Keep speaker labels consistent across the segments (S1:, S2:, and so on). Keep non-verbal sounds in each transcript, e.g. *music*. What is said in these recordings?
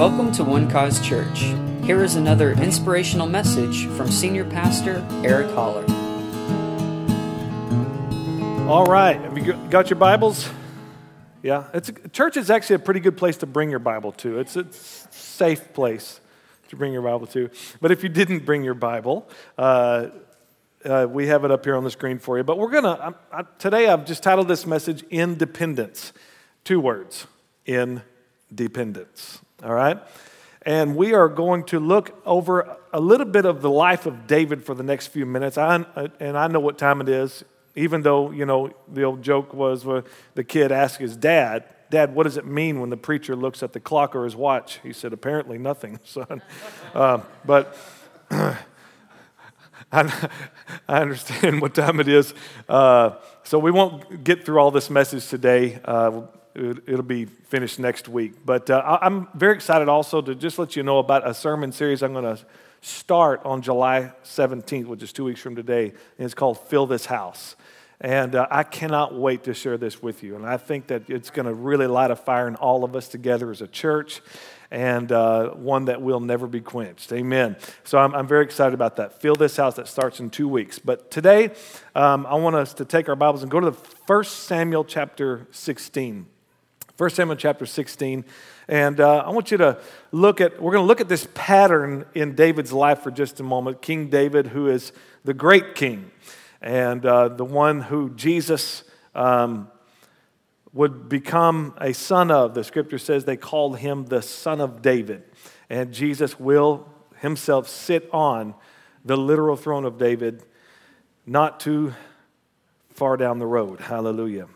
S1: Welcome to One Cause Church. Here is another inspirational message from Senior Pastor Eric Holler.
S2: All right, have you got your Bibles? Yeah, it's church is actually a pretty good place to bring your Bible to. It's a safe place to bring your Bible to. But if you didn't bring your Bible, uh, uh, we have it up here on the screen for you. But we're gonna I, today. I've just titled this message "Independence." Two words: independence. All right, and we are going to look over a little bit of the life of David for the next few minutes. I, and I know what time it is even though, you know, the old joke was where the kid asked his dad, Dad, what does it mean when the preacher looks at the clock or his watch? He said, Apparently nothing, *laughs* son. Uh, but *clears throat* I, understand *laughs* what time it is. Uh, so we won't get through all this message today. Uh, it, will be finished next week. But uh, I'm very excited also to just let you know about a sermon series I'm going to start on July 17th, which is two weeks from today. And it's called Fill This House. And uh, I cannot wait to share this with you. And I think that it's going to really light a fire in all of us together as a church and uh, one that will never be quenched. Amen. So I'm, I'm, very excited about that. Fill this house that starts in two weeks. But today, um, I want us to take our Bibles and go to the 1 Samuel chapter 16. 1 Samuel chapter 16. And uh, I want you to look at, we're going to look at this pattern in David's life for just a moment. King David, who is the great king and uh, the one who Jesus um, would become a son of. The scripture says they called him the son of David. And Jesus will himself sit on the literal throne of David, not too far down the road. Hallelujah.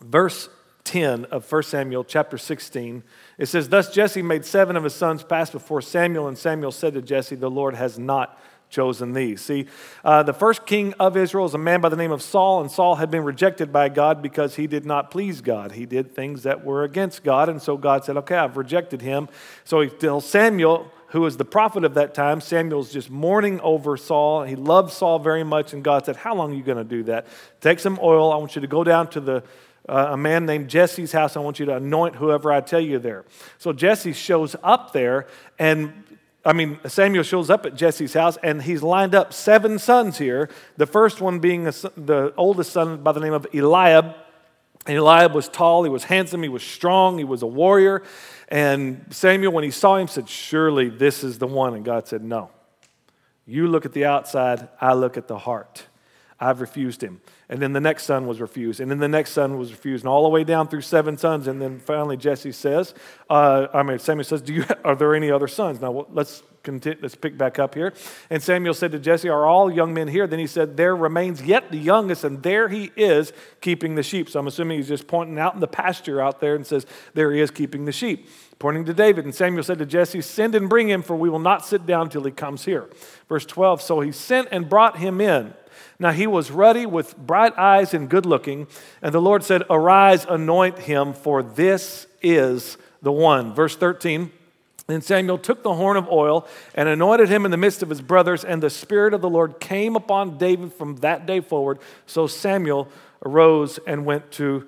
S2: Verse 10 of 1 Samuel chapter 16, it says, Thus Jesse made seven of his sons pass before Samuel, and Samuel said to Jesse, The Lord has not chosen thee. See, uh, the first king of Israel is a man by the name of Saul, and Saul had been rejected by God because he did not please God. He did things that were against God, and so God said, Okay, I've rejected him. So he tells Samuel, who was the prophet of that time, Samuel's just mourning over Saul. He loved Saul very much, and God said, How long are you going to do that? Take some oil. I want you to go down to the uh, a man named Jesse's house. I want you to anoint whoever I tell you there. So Jesse shows up there, and I mean, Samuel shows up at Jesse's house and he's lined up seven sons here. The first one being a, the oldest son by the name of Eliab. And Eliab was tall, he was handsome, he was strong, he was a warrior. And Samuel, when he saw him, said, Surely this is the one. And God said, No. You look at the outside, I look at the heart. I've refused him. And then the next son was refused. And then the next son was refused. And all the way down through seven sons. And then finally Jesse says, uh, I mean, Samuel says, Do you, *laughs* Are there any other sons? Now let's, continue, let's pick back up here. And Samuel said to Jesse, Are all young men here? Then he said, There remains yet the youngest, and there he is keeping the sheep. So I'm assuming he's just pointing out in the pasture out there and says, There he is keeping the sheep. Pointing to David. And Samuel said to Jesse, Send and bring him, for we will not sit down till he comes here. Verse 12 So he sent and brought him in. Now he was ruddy with bright eyes and good looking. And the Lord said, Arise, anoint him, for this is the one. Verse 13. Then Samuel took the horn of oil and anointed him in the midst of his brothers, and the Spirit of the Lord came upon David from that day forward. So Samuel arose and went to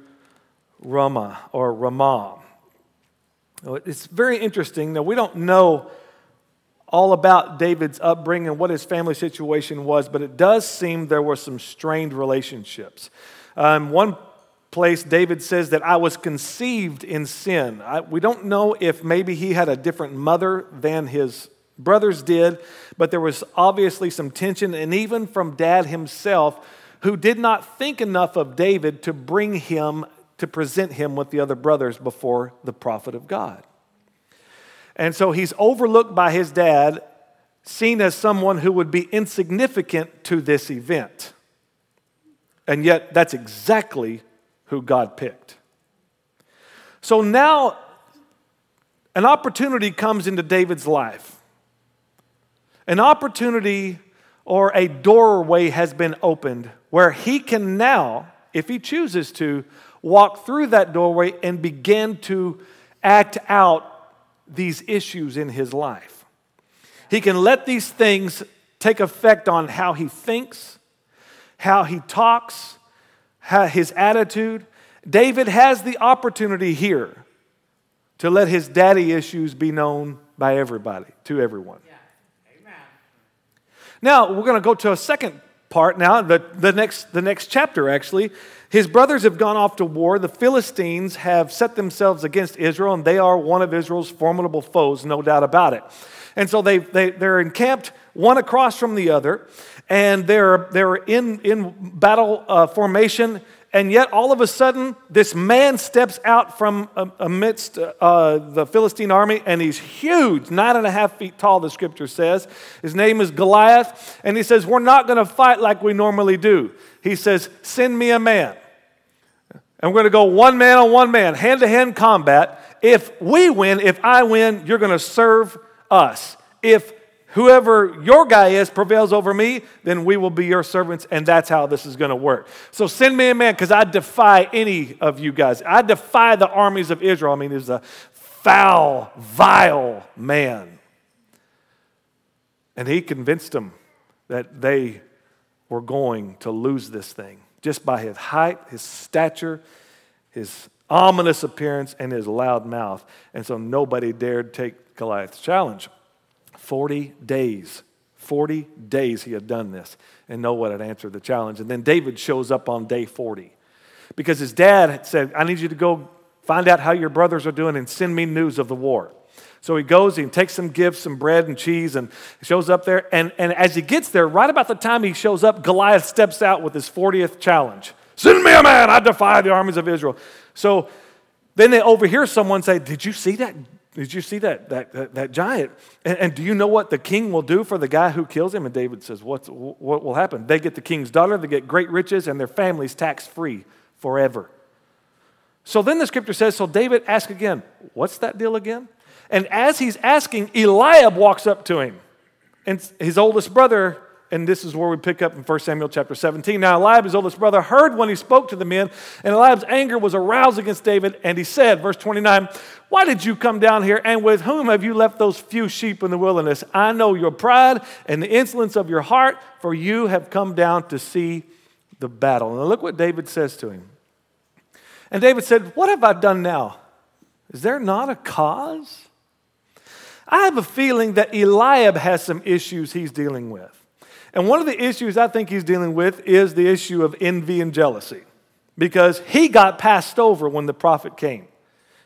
S2: Ramah or Ramah. It's very interesting. Now, we don't know all about David's upbringing and what his family situation was, but it does seem there were some strained relationships. Um, one place, David says that I was conceived in sin. I, we don't know if maybe he had a different mother than his brothers did, but there was obviously some tension, and even from dad himself, who did not think enough of David to bring him, to present him with the other brothers before the prophet of God. And so he's overlooked by his dad, seen as someone who would be insignificant to this event. And yet, that's exactly who God picked. So now, an opportunity comes into David's life. An opportunity or a doorway has been opened where he can now, if he chooses to, walk through that doorway and begin to act out these issues in his life. He can let these things take effect on how he thinks, how he talks, how his attitude. David has the opportunity here to let his daddy issues be known by everybody, to everyone. Now, we're going to go to a second part now, the, the, next, the next chapter actually. His brothers have gone off to war. The Philistines have set themselves against Israel, and they are one of Israel's formidable foes, no doubt about it. And so they, they, they're encamped one across from the other, and they're, they're in, in battle uh, formation and yet all of a sudden, this man steps out from amidst uh, the Philistine army, and he's huge, nine and a half feet tall, the scripture says. His name is Goliath, and he says, We're not going to fight like we normally do. He says, Send me a man. And we're going to go one man on one man, hand to hand combat. If we win, if I win, you're going to serve us. If whoever your guy is prevails over me, then we will be your servants, and that's how this is going to work. So send me a man, because I defy any of you guys. I defy the armies of Israel. I mean, he's a foul, vile man. And he convinced them that they were going to lose this thing just by his height, his stature, his ominous appearance, and his loud mouth. And so nobody dared take Goliath's challenge. 40 days. 40 days he had done this, and no one had answered the challenge. And then David shows up on day 40 because his dad had said, I need you to go find out how your brothers are doing and send me news of the war. So he goes, he takes some gifts, some bread and cheese, and shows up there. And, and as he gets there, right about the time he shows up, Goliath steps out with his 40th challenge Send me a man, I defy the armies of Israel. So then they overhear someone say, Did you see that did you see that, that, that, that giant? And, and, do you know what the king will do for the guy who kills him? And David says, What's, What will happen? They get the king's daughter, they get great riches, and their family's tax free forever. So then the scripture says, So David asks again, What's that deal again? And as he's asking, Eliab walks up to him. And his oldest brother and this is where we pick up in 1 Samuel chapter 17. Now, Eliab, his oldest brother, heard when he spoke to the men, and Eliab's anger was aroused against David, and he said, verse 29, Why did you come down here, and with whom have you left those few sheep in the wilderness? I know your pride and the insolence of your heart, for you have come down to see the battle. And look what David says to him. And David said, What have I done now? Is there not a cause? I have a feeling that Eliab has some issues he's dealing with. And one of the issues I think he's dealing with is the issue of envy and jealousy because he got passed over when the prophet came.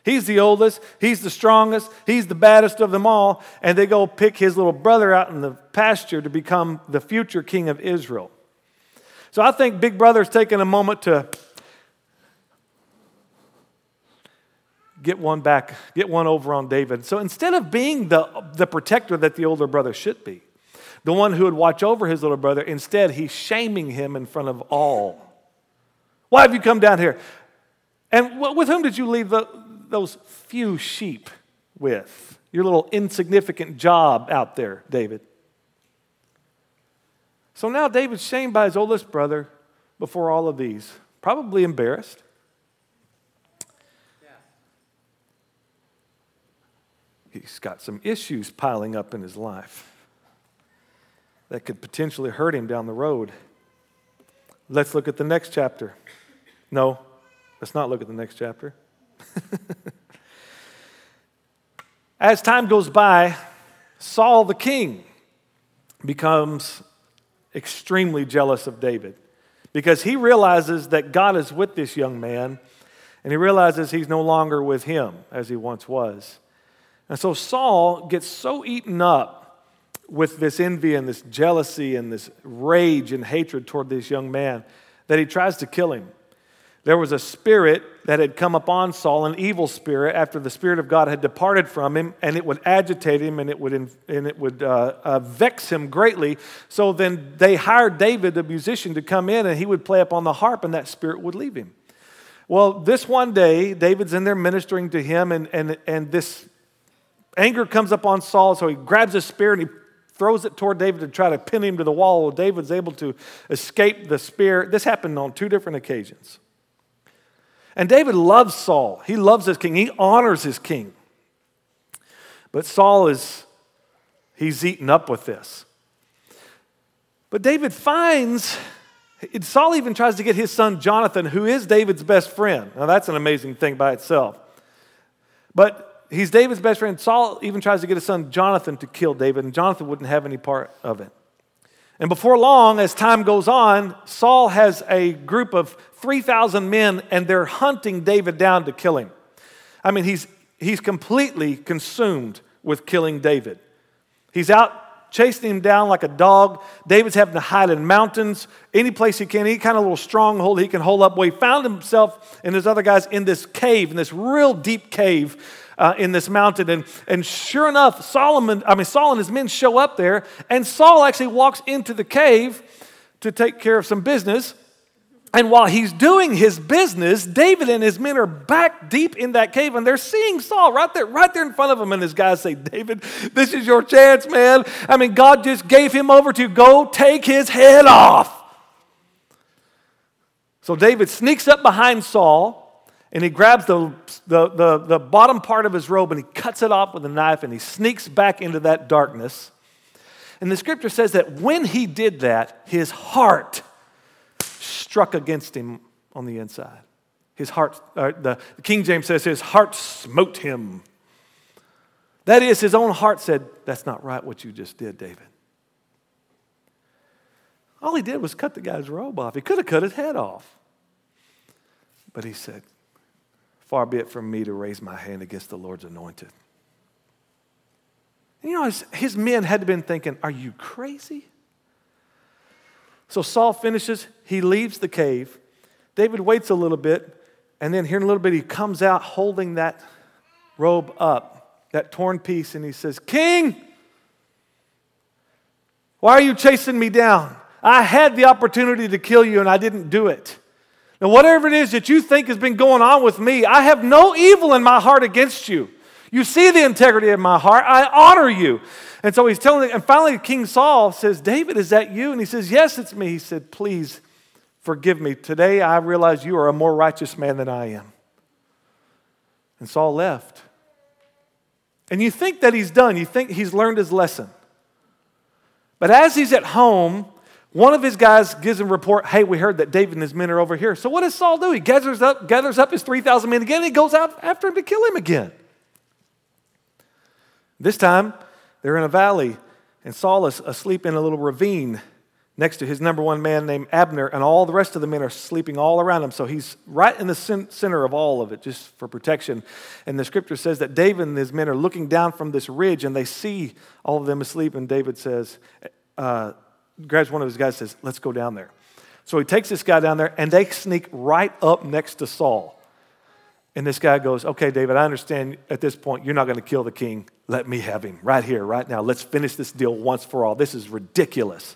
S2: He's the oldest, he's the strongest, he's the baddest of them all, and they go pick his little brother out in the pasture to become the future king of Israel. So I think Big Brother's taking a moment to get one back, get one over on David. So instead of being the, the protector that the older brother should be, the one who would watch over his little brother. Instead, he's shaming him in front of all. Why have you come down here? And with whom did you leave the, those few sheep with? Your little insignificant job out there, David. So now David's shamed by his oldest brother before all of these, probably embarrassed. He's got some issues piling up in his life that could potentially hurt him down the road. Let's look at the next chapter. No, let's not look at the next chapter. *laughs* As time goes by, Saul the king becomes extremely jealous of David because he realizes that God is with this young man and he realizes he's no longer with him as he once was. And so Saul gets so eaten up with this envy and this jealousy and this rage and hatred toward this young man that he tries to kill him. There was a spirit that had come upon Saul, an evil spirit, after the Spirit of God had departed from him, and it would agitate him and it would, and it would uh, uh, vex him greatly. So then they hired David, the musician, to come in, and he would play upon the harp, and that spirit would leave him. Well, this one day, David's in there ministering to him, and, and, and this anger comes upon Saul, so he grabs his spear and he throws it toward David to try to pin him to the wall. David's able to escape the spear. This happened on two different occasions. And David loves Saul. He loves his king. He honors his king. But Saul is, he's eaten up with this. But David finds, Saul even tries to get his son Jonathan, who is David's best friend. Now, that's an amazing thing by itself. But he's David's best friend. Saul even tries to get his son Jonathan to kill David, and Jonathan wouldn't have any part of it. And before long, as time goes on, Saul has a group of 3,000 men, and they're hunting David down to kill him. I mean, he's, he's completely consumed with killing David. He's out chasing him down like a dog. David's having to hide in mountains, any place he can, any kind of little stronghold he can hold up. Well, he found himself and his other guys in this cave, in this real deep cave uh, in this mountain. And, and sure enough, Solomon, I mean, Saul and his men show up there, and Saul actually walks into the cave to take care of some business. And while he's doing his business, David and his men are back deep in that cave and they're seeing Saul right there, right there in front of him. And his guys say, David, this is your chance, man. I mean, God just gave him over to go take his head off. So David sneaks up behind Saul and he grabs the, the, the, the, bottom part of his robe and he cuts it off with a knife and he sneaks back into that darkness. And the scripture says that when he did that, his heart struck against him on the inside. His heart, uh, the, the King James says, his heart smote him. That is, his own heart said, That's not right what you just did, David. All he did was cut the guy's robe off. He could have cut his head off. But he said, Far be it from me to raise my hand against the Lord's anointed. And you know, his, his men had been thinking, Are you crazy? So Saul finishes, he leaves the cave. David waits a little bit, and then here in a little bit, he comes out holding that robe up, that torn piece, and he says, King, why are you chasing me down? I had the opportunity to kill you, and I didn't do it. Now, whatever it is that you think has been going on with me, I have no evil in my heart against you. You see the integrity of my heart. I honor you. And so he's telling, and finally, King Saul says, David, is that you? And he says, Yes, it's me. He said, Please forgive me. Today I realize you are a more righteous man than I am. And Saul left. And you think that he's done, you think he's learned his lesson. But as he's at home, one of his guys gives him a report, hey, we heard that David and his men are over here. So what does Saul do? He gathers up, gathers up his 3,000 men again and he goes out after him to kill him again. This time, they're in a valley, and Saul is asleep in a little ravine next to his number one man named Abner, and all the rest of the men are sleeping all around him. So he's right in the center of all of it, just for protection. And the scripture says that David and his men are looking down from this ridge, and they see all of them asleep. And David says, uh, grabs one of his guys and says, Let's go down there. So he takes this guy down there and they sneak right up next to Saul. And this guy goes, Okay, David, I understand at this point you're not going to kill the king. Let me have him right here, right now. Let's finish this deal once for all. This is ridiculous.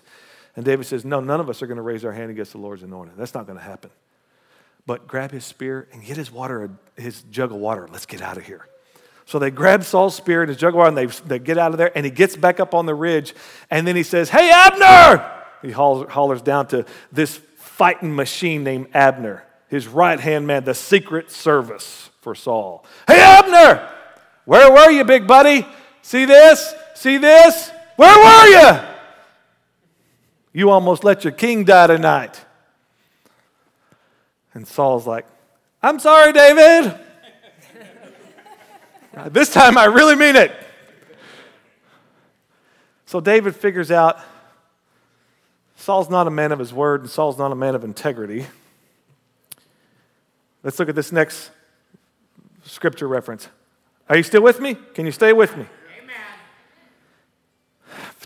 S2: And David says, No, none of us are going to raise our hand against the Lord's anointed. That's not going to happen. But grab his spear and get his water, his jug of water. Let's get out of here. So they grab Saul's spear and his jug of water and they, they get out of there and he gets back up on the ridge and then he says, Hey, Abner! He hollers down to this fighting machine named Abner, his right hand man, the secret service for Saul. Hey, Abner! Where were you, big buddy? See this? See this? Where were you? You almost let your king die tonight. And Saul's like, I'm sorry, David. Uh, this time I really mean it. So David figures out Saul's not a man of his word, and Saul's not a man of integrity. Let's look at this next scripture reference. Are you still with me? Can you stay with me? Amen.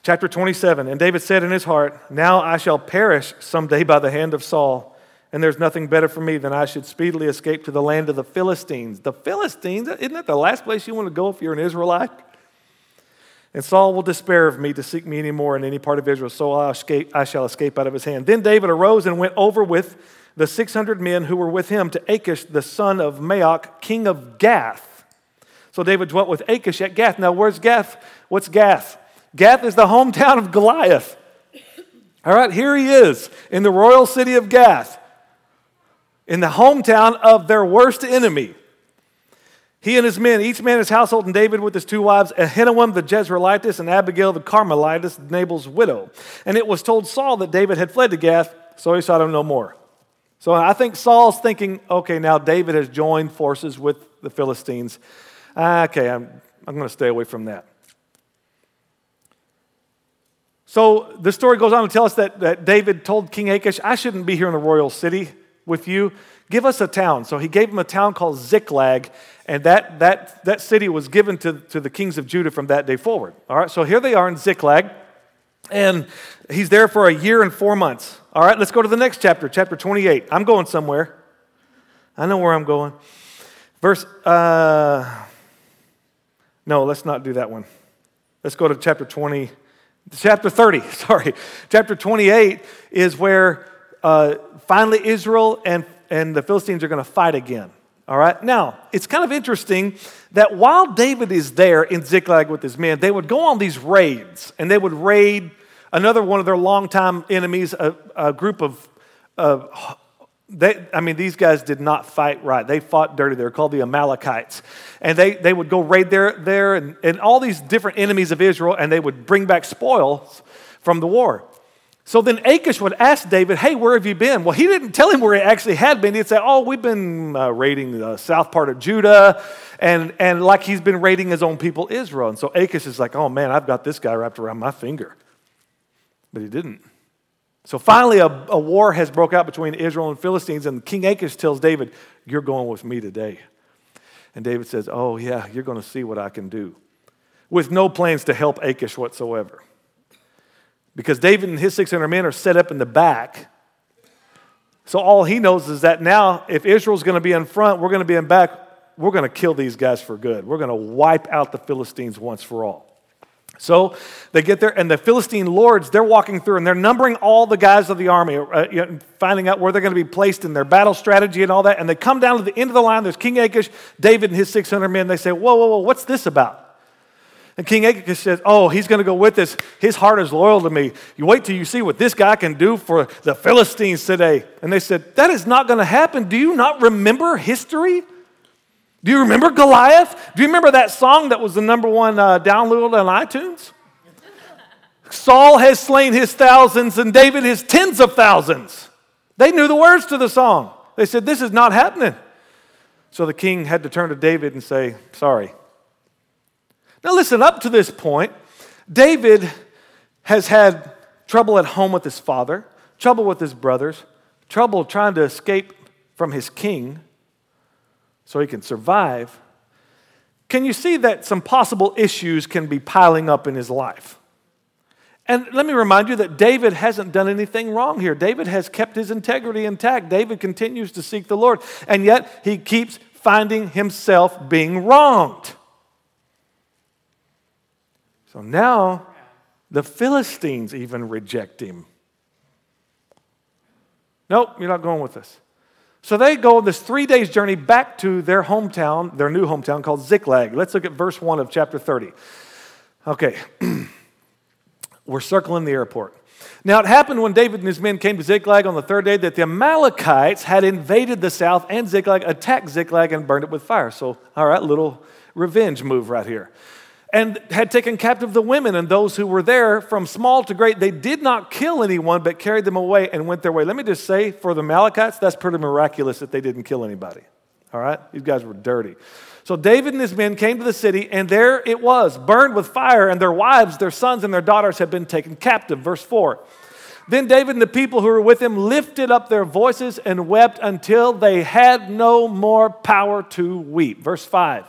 S2: Chapter 27 And David said in his heart, Now I shall perish someday by the hand of Saul and there's nothing better for me than I should speedily escape to the land of the Philistines. The Philistines, isn't that the last place you want to go if you're an Israelite? And Saul will despair of me to seek me any more in any part of Israel, so I'll escape, I shall escape out of his hand. Then David arose and went over with the 600 men who were with him to Achish, the son of Maoch, king of Gath. So David dwelt with Achish at Gath. Now, where's Gath? What's Gath? Gath is the hometown of Goliath. All right, here he is in the royal city of Gath in the hometown of their worst enemy. He and his men, each man his household, and David with his two wives, Ahinoam the Jezreelitess and Abigail the Carmelitess, Nabal's widow. And it was told Saul that David had fled to Gath, so he sought him no more. So I think Saul's thinking, okay, now David has joined forces with the Philistines. Ah, okay, I'm, I'm going to stay away from that. So the story goes on to tell us that, that David told King Achish, I shouldn't be here in the royal city with you. Give us a town. So he gave him a town called Ziklag, and that, that, that city was given to, to the kings of Judah from that day forward. All right, so here they are in Ziklag, and he's there for a year and four months. All right, let's go to the next chapter, chapter 28. I'm going somewhere. I know where I'm going. Verse, uh, no, let's not do that one. Let's go to chapter 20, chapter 30, *laughs* sorry. Chapter 28 is where uh, finally Israel and, and the Philistines are going to fight again. All right. Now, it's kind of interesting that while David is there in Ziklag with his men, they would go on these raids and they would raid another one of their longtime enemies, a, a group of, uh, they, I mean, these guys did not fight right. They fought dirty. They were called the Amalekites. And they, they would go raid there, there and, and all these different enemies of Israel, and they would bring back spoils from the war. So then Achish would ask David, Hey, where have you been? Well, he didn't tell him where he actually had been. He'd say, Oh, we've been uh, raiding the south part of Judah, and, and like he's been raiding his own people, Israel. And so Achish is like, Oh, man, I've got this guy wrapped around my finger. But he didn't. So finally, a, a war has broke out between Israel and Philistines, and King Achish tells David, You're going with me today. And David says, Oh, yeah, you're going to see what I can do. With no plans to help Achish whatsoever because David and his 600 men are set up in the back. So all he knows is that now, if Israel's going to be in front, we're going to be in back, we're going to kill these guys for good. We're going to wipe out the Philistines once for all. So they get there, and the Philistine lords, they're walking through and they're numbering all the guys of the army, uh, you know, finding out where they're going to be placed in their battle strategy and all that. And they come down to the end of the line. There's King Achish, David, and his 600 men. They say, Whoa, whoa, whoa, what's this about? And King Achish says, Oh, he's going to go with us. His heart is loyal to me. You wait till you see what this guy can do for the Philistines today. And they said, That is not going to happen. Do you not remember history? Do you remember Goliath? Do you remember that song that was the number one uh, download on iTunes? Saul has slain his thousands and David his tens of thousands. They knew the words to the song. They said, This is not happening. So the king had to turn to David and say, Sorry, now, listen, up to this point, David has had trouble at home with his father, trouble with his brothers, trouble trying to escape from his king so he can survive. Can you see that some possible issues can be piling up in his life? And let me remind you that David hasn't done anything wrong here. David has kept his integrity intact. David continues to seek the Lord, and yet he keeps finding himself being wronged. So now the Philistines even reject him. Nope, you're not going with us. So they go this three days journey back to their hometown, their new hometown called Ziklag. Let's look at verse 1 of chapter 30. Okay, *clears throat* we're circling the airport. Now it happened when David and his men came to Ziklag on the third day that the Amalekites had invaded the south and Ziklag, attacked Ziklag, and burned it with fire. So, all right, little revenge move right here and had taken captive the women and those who were there from small to great. They did not kill anyone, but carried them away and went their way. Let me just say, for the Amalekites, that's pretty miraculous that they didn't kill anybody. All right? These guys were dirty. So David and his men came to the city, and there it was, burned with fire, and their wives, their sons, and their daughters had been taken captive. Verse 4. Then David and the people who were with him lifted up their voices and wept until they had no more power to weep. Verse 5.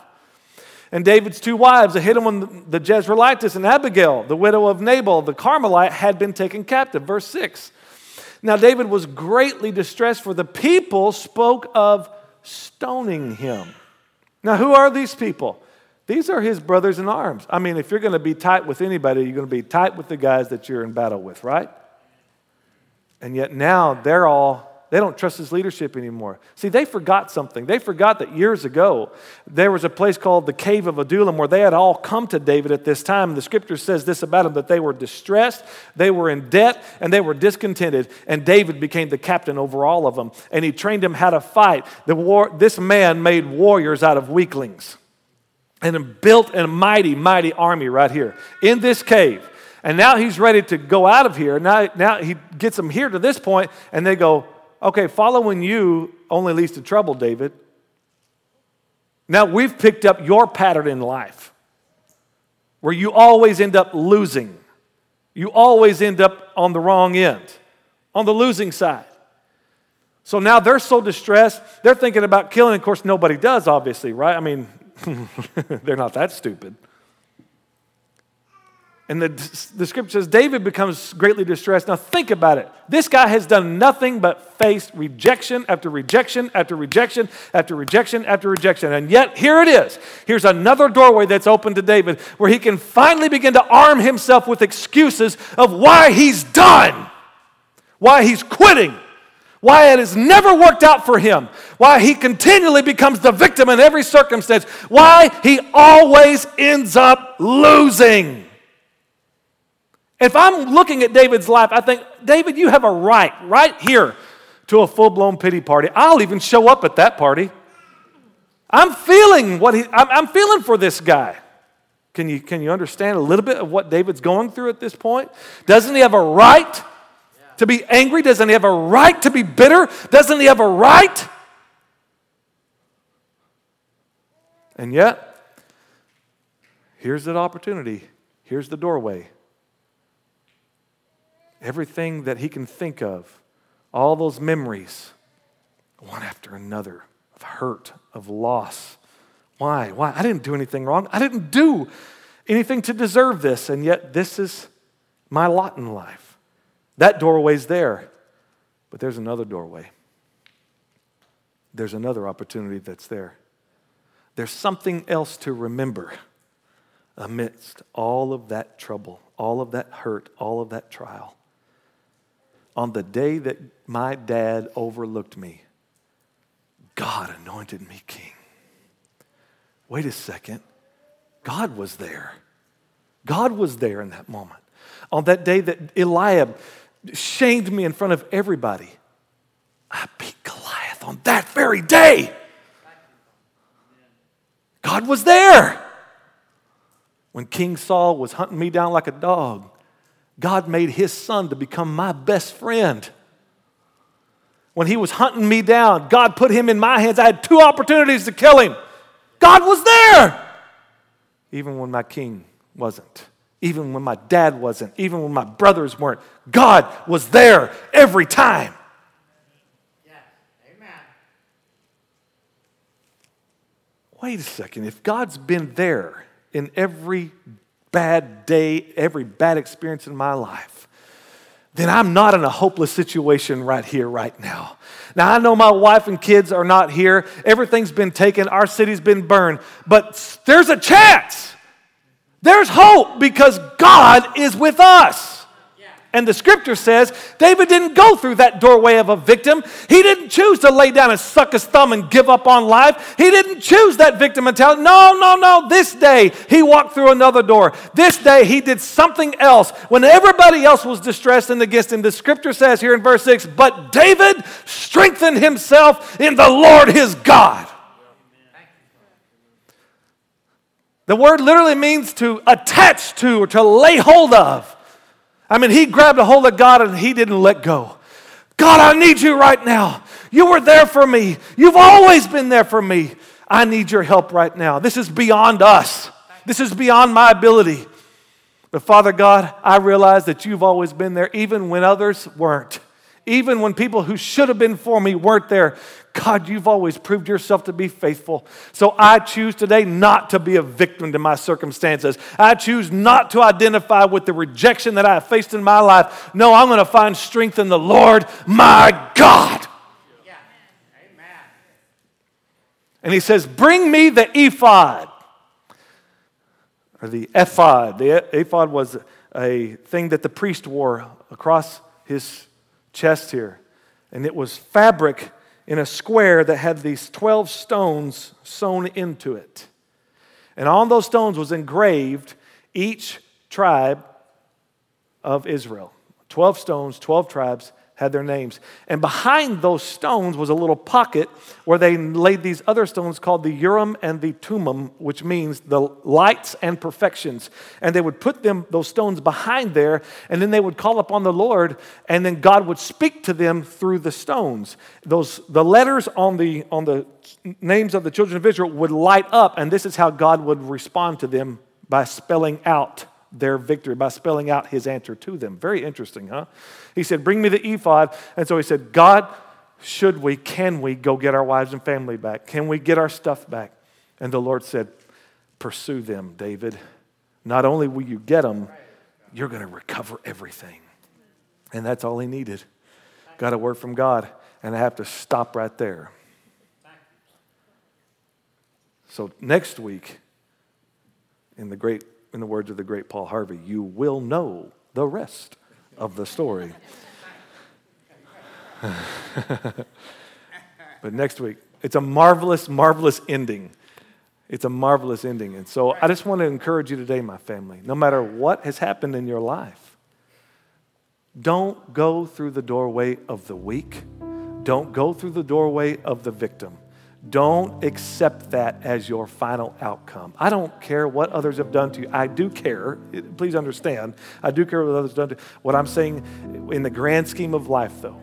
S2: And David's two wives, Ahinoam the Jezreelitess and Abigail, the widow of Nabal the Carmelite, had been taken captive. Verse 6. Now David was greatly distressed, for the people spoke of stoning him. Now, who are these people? These are his brothers in arms. I mean, if you're going to be tight with anybody, you're going to be tight with the guys that you're in battle with, right? And yet now they're all they don't trust his leadership anymore. See, they forgot something. They forgot that years ago there was a place called the Cave of Adullam where they had all come to David at this time. And the scripture says this about them that they were distressed, they were in debt, and they were discontented. And David became the captain over all of them. And he trained them how to fight. The war, this man made warriors out of weaklings and built a mighty, mighty army right here in this cave. And now he's ready to go out of here. Now, now he gets them here to this point, and they go, Okay, following you only leads to trouble, David. Now, we've picked up your pattern in life where you always end up losing. You always end up on the wrong end, on the losing side. So now they're so distressed, they're thinking about killing. Of course, nobody does, obviously, right? I mean, *laughs* they're not that stupid. And the, the scripture says David becomes greatly distressed. Now, think about it. This guy has done nothing but face rejection after rejection after rejection after rejection after rejection. And yet, here it is. Here's another doorway that's open to David where he can finally begin to arm himself with excuses of why he's done, why he's quitting, why it has never worked out for him, why he continually becomes the victim in every circumstance, why he always ends up losing. If I'm looking at David's life, I think, David, you have a right, right here, to a full blown pity party. I'll even show up at that party. I'm feeling what he, I'm, I'm feeling for this guy. Can you, can you understand a little bit of what David's going through at this point? Doesn't he have a right to be angry? Doesn't he have a right to be bitter? Doesn't he have a right? And yet, here's that opportunity. Here's the doorway. Everything that he can think of, all those memories, one after another, of hurt, of loss. Why? Why? I didn't do anything wrong. I didn't do anything to deserve this, and yet this is my lot in life. That doorway's there, but there's another doorway. There's another opportunity that's there. There's something else to remember amidst all of that trouble, all of that hurt, all of that trial. On the day that my dad overlooked me, God anointed me king. Wait a second. God was there. God was there in that moment. On that day that Eliab shamed me in front of everybody. I beat Goliath on that very day. God was there. When King Saul was hunting me down like a dog, God made his son to become my best friend. When he was hunting me down, God put him in my hands. I had two opportunities to kill him. God was there, even when my king wasn't even when my dad wasn't, even when my brothers weren't. God was there every time. Yes. Amen. Wait a second. If God's been there in every bad day, every bad experience in my life, then I'm not in a hopeless situation right here, right now. Now, I know my wife and kids are not here. Everything's been taken. Our city's been burned. But there's a chance there's hope because God is with us. And the scripture says David didn't go through that doorway of a victim. He didn't choose to lay down and suck his thumb and give up on life. He didn't choose that victim mentality. No, no, no. This day he walked through another door. This day he did something else. When everybody else was distressed and against him, the scripture says here in verse 6 But David strengthened himself in the Lord his God. The word literally means to attach to or to lay hold of. I mean, he grabbed a hold of God and he didn't let go. God, I need you right now. You were there for me. You've always been there for me. I need your help right now. This is beyond us, this is beyond my ability. But Father God, I realize that you've always been there even when others weren't. Even when people who should have been for me weren't there, God, you've always proved yourself to be faithful. So I choose today not to be a victim to my circumstances. I choose not to identify with the rejection that I have faced in my life. No, I'm going to find strength in the Lord, my God. Yeah. Amen. And he says, Bring me the ephod. Or the ephod. The ephod was a thing that the priest wore across his chest here. And it was fabric in a square that had these 12 stones sewn into it. And on those stones was engraved each tribe of Israel. 12 stones, 12 tribes, had their names. And behind those stones was a little pocket where they laid these other stones called the Urim and the Thummim, which means the lights and perfections. And they would put them those stones behind there, and then they would call upon the Lord, and then God would speak to them through the stones. Those the letters on the on the names of the children of Israel would light up, and this is how God would respond to them by spelling out their victory by spelling out his answer to them. Very interesting, huh? He said, Bring me the ephod. And so he said, God, should we, can we go get our wives and family back? Can we get our stuff back? And the Lord said, Pursue them, David. Not only will you get them, you're going to recover everything. And that's all he needed. Got a word from God, and I have to stop right there. So next week, in the great in the words of the great Paul Harvey, you will know the rest of the story. *laughs* but next week, it's a marvelous, marvelous ending. It's a marvelous ending. And so I just want to encourage you today, my family, no matter what has happened in your life, don't go through the doorway of the weak. Don't go through the doorway of the victim. Don't accept that as your final outcome. I don't care what others have done to you. I do care. Please understand. I do care what others have done to you. What I'm saying in the grand scheme of life, though,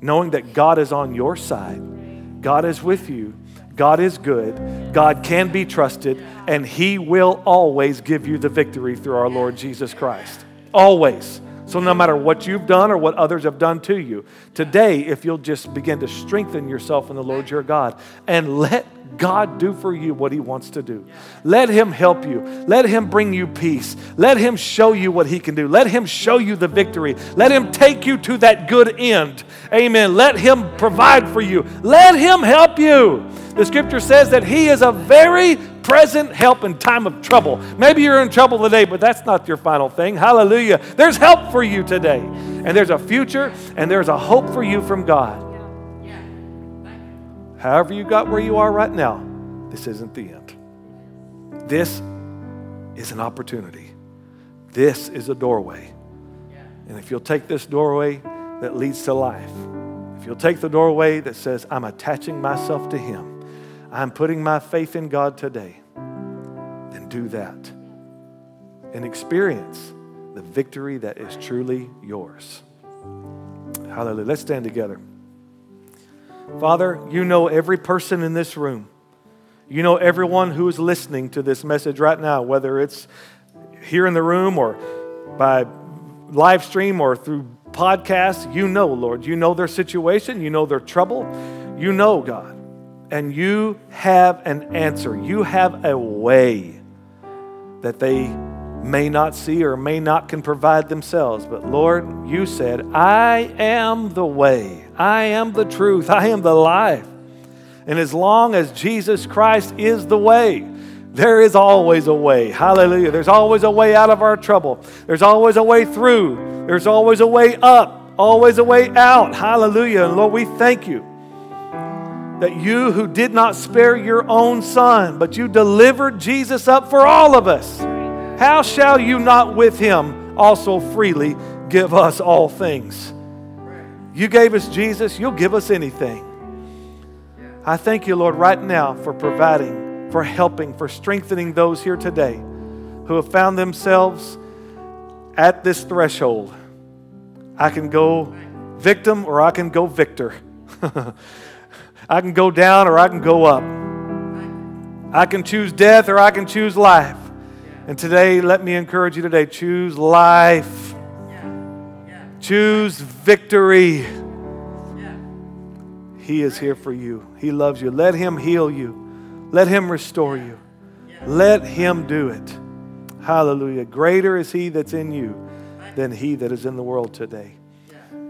S2: knowing that God is on your side, God is with you, God is good, God can be trusted, and He will always give you the victory through our Lord Jesus Christ. Always. So, no matter what you've done or what others have done to you, today, if you'll just begin to strengthen yourself in the Lord your God and let God do for you what He wants to do, let Him help you, let Him bring you peace, let Him show you what He can do, let Him show you the victory, let Him take you to that good end. Amen. Let Him provide for you, let Him help you. The scripture says that He is a very present help in time of trouble. Maybe you're in trouble today, but that's not your final thing. Hallelujah. There's help for you today, and there's a future, and there's a hope for you from God. However, you got where you are right now, this isn't the end. This is an opportunity. This is a doorway. And if you'll take this doorway that leads to life, if you'll take the doorway that says, I'm attaching myself to Him, I'm putting my faith in God today, then do that and experience the victory that is truly yours. Hallelujah. Let's stand together. Father, you know every person in this room. You know everyone who is listening to this message right now, whether it's here in the room or by live stream or through podcast. You know, Lord. You know their situation. You know their trouble. You know, God and you have an answer. You have a way that they may not see or may not can provide themselves. But Lord, you said, I am the way, I am the truth, I am the life. And as long as Jesus Christ is the way, there is always a way. Hallelujah. There's always a way out of our trouble. There's always a way through. There's always a way up, always a way out. Hallelujah. And Lord, we thank you that you who did not spare your own son, but you delivered Jesus up for all of us, how shall you not with him also freely give us all things? You gave us Jesus, you'll give us anything. I thank you, Lord, right now for providing, for helping, for strengthening those here today who have found themselves at this threshold. I can go victim or I can go victor. *laughs* I can go down or I can go up. I can choose death or I can choose life. And today, let me encourage you today choose life, choose victory. He is here for you. He loves you. Let Him heal you, let Him restore you, let Him do it. Hallelujah. Greater is He that's in you than He that is in the world today.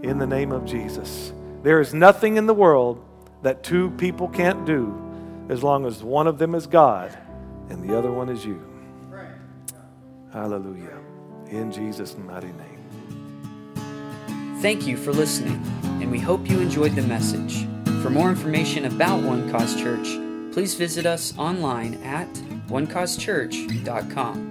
S2: In the name of Jesus. There is nothing in the world that two people can't do as long as one of them is God and the other one is you. Hallelujah. In Jesus' mighty name.
S1: Thank you for listening, and we hope you enjoyed the message. For more information about One Cause Church, please visit us online at onecausechurch.com.